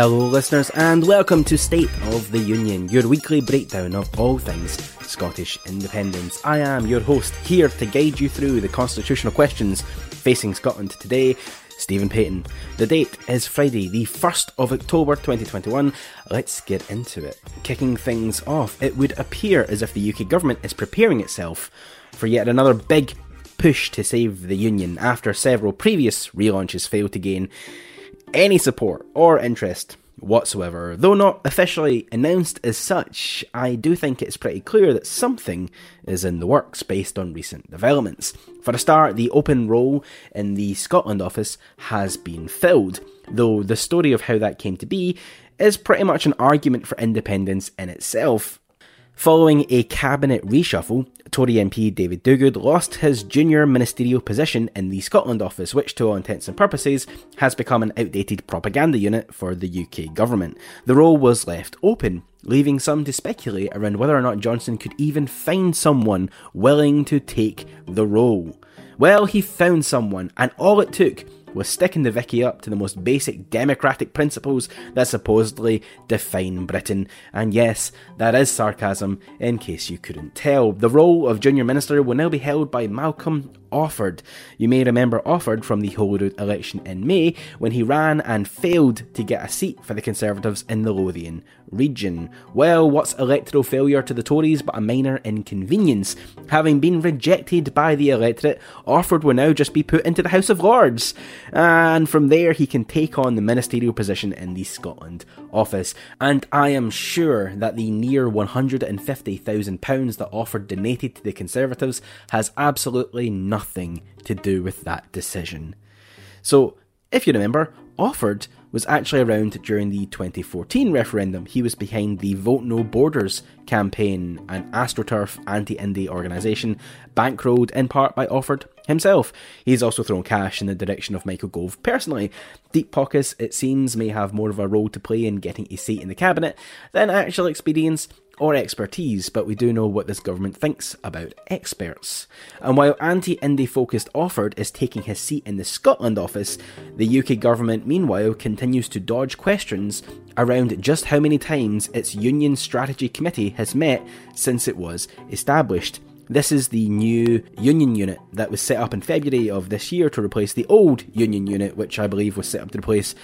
Hello, listeners, and welcome to State of the Union, your weekly breakdown of all things Scottish independence. I am your host, here to guide you through the constitutional questions facing Scotland today. Stephen Paton. The date is Friday, the 1st of October 2021. Let's get into it. Kicking things off, it would appear as if the UK government is preparing itself for yet another big push to save the Union after several previous relaunches failed to gain any support or interest whatsoever. Though not officially announced as such, I do think it's pretty clear that something is in the works based on recent developments. For a start, the open role in the Scotland office has been filled, though the story of how that came to be is pretty much an argument for independence in itself. Following a cabinet reshuffle, Tory MP David Duguid lost his junior ministerial position in the Scotland office, which, to all intents and purposes, has become an outdated propaganda unit for the UK government. The role was left open, leaving some to speculate around whether or not Johnson could even find someone willing to take the role. Well, he found someone, and all it took was sticking the Vicky up to the most basic democratic principles that supposedly define Britain. And yes, that is sarcasm, in case you couldn't tell. The role of Junior Minister will now be held by Malcolm Offord. You may remember Offord from the Holyrood election in May when he ran and failed to get a seat for the Conservatives in the Lothian region. Well, what's electoral failure to the Tories but a minor inconvenience? Having been rejected by the electorate, Offord will now just be put into the House of Lords. And from there, he can take on the ministerial position in the Scotland office. And I am sure that the near £150,000 that Offord donated to the Conservatives has absolutely nothing to do with that decision. So, if you remember, Offord was actually around during the 2014 referendum. He was behind the Vote No Borders campaign, an AstroTurf anti Indie organisation bankrolled in part by Offord himself. He's also thrown cash in the direction of Michael Gove personally. Deep pockets, it seems, may have more of a role to play in getting a seat in the cabinet than actual experience or expertise, but we do know what this government thinks about experts. And while anti indie focused Offord is taking his seat in the Scotland office, the UK government meanwhile continues to dodge questions around just how many times its Union Strategy Committee has met since it was established. This is the new Union unit that was set up in February of this year to replace the old Union unit, which I believe was set up to replace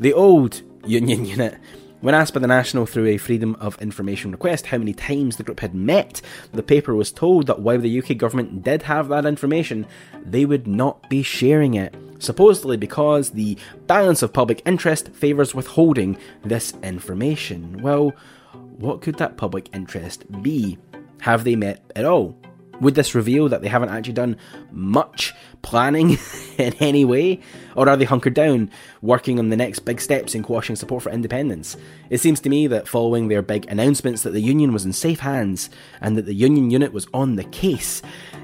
the old Union unit. When asked by the National through a Freedom of Information request how many times the group had met, the paper was told that while the UK government did have that information, they would not be sharing it. Supposedly because the balance of public interest favours withholding this information. Well, what could that public interest be? Have they met at all? Would this reveal that they haven't actually done much planning in any way? Or are they hunkered down, working on the next big steps in quashing support for independence? It seems to me that following their big announcements that the Union was in safe hands and that the Union unit was on the case,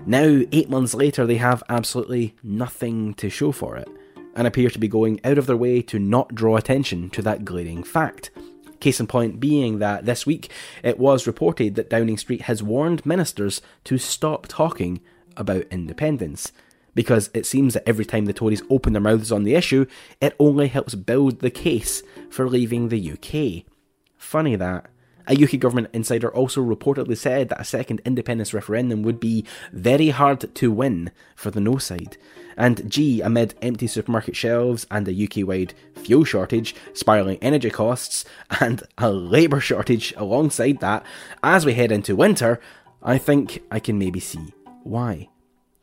now, eight months later, they have absolutely nothing to show for it, and appear to be going out of their way to not draw attention to that glaring fact. Case in point being that this week it was reported that Downing Street has warned ministers to stop talking about independence. Because it seems that every time the Tories open their mouths on the issue, it only helps build the case for leaving the UK. Funny that. A UK government insider also reportedly said that a second independence referendum would be very hard to win for the no side. And G, amid empty supermarket shelves and a UK wide fuel shortage, spiralling energy costs, and a labour shortage alongside that, as we head into winter, I think I can maybe see why.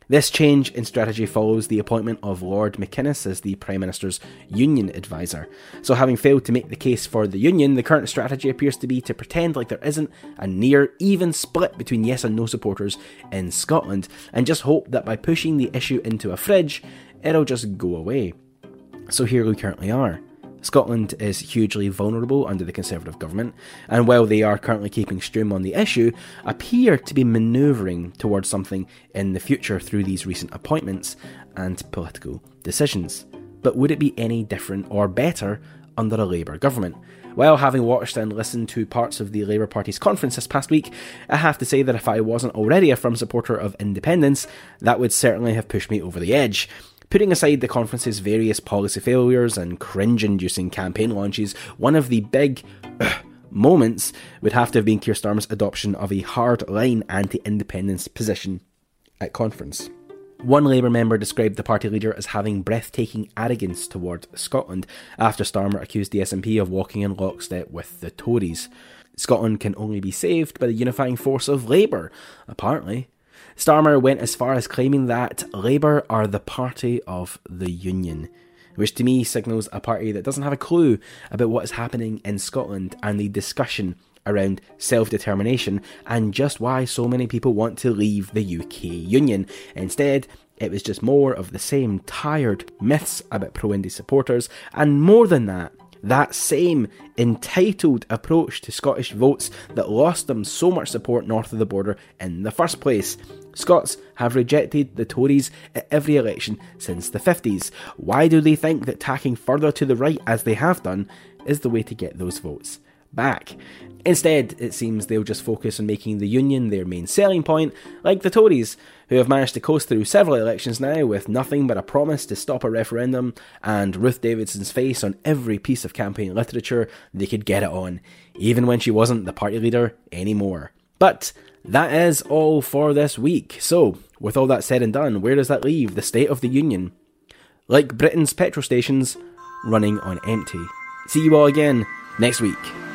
This change in strategy follows the appointment of Lord McInnes as the Prime Minister's Union advisor. So, having failed to make the case for the Union, the current strategy appears to be to pretend like there isn't a near even split between yes and no supporters in Scotland, and just hope that by pushing the issue into a fridge, it'll just go away. So, here we currently are. Scotland is hugely vulnerable under the Conservative government, and while they are currently keeping strum on the issue, appear to be manoeuvring towards something in the future through these recent appointments and political decisions. But would it be any different or better under a Labour government? Well, having watched and listened to parts of the Labour Party's conference this past week, I have to say that if I wasn't already a firm supporter of independence, that would certainly have pushed me over the edge. Putting aside the conference's various policy failures and cringe inducing campaign launches, one of the big uh, moments would have to have been Keir Starmer's adoption of a hard-line anti-independence position at conference. One Labour member described the party leader as having breathtaking arrogance toward Scotland after Starmer accused the SNP of walking in lockstep with the Tories. Scotland can only be saved by the unifying force of Labour, apparently. Starmer went as far as claiming that Labour are the party of the Union which to me signals a party that doesn't have a clue about what is happening in Scotland and the discussion around self determination and just why so many people want to leave the UK Union. Instead, it was just more of the same tired myths about pro Indy supporters, and more than that, that same entitled approach to Scottish votes that lost them so much support north of the border in the first place. Scots have rejected the Tories at every election since the 50s. Why do they think that tacking further to the right, as they have done, is the way to get those votes? back. Instead, it seems they'll just focus on making the Union their main selling point, like the Tories, who have managed to coast through several elections now with nothing but a promise to stop a referendum and Ruth Davidson's face on every piece of campaign literature they could get it on, even when she wasn't the party leader anymore. But that is all for this week. So, with all that said and done, where does that leave the State of the Union? Like Britain's petrol stations, running on empty. See you all again next week.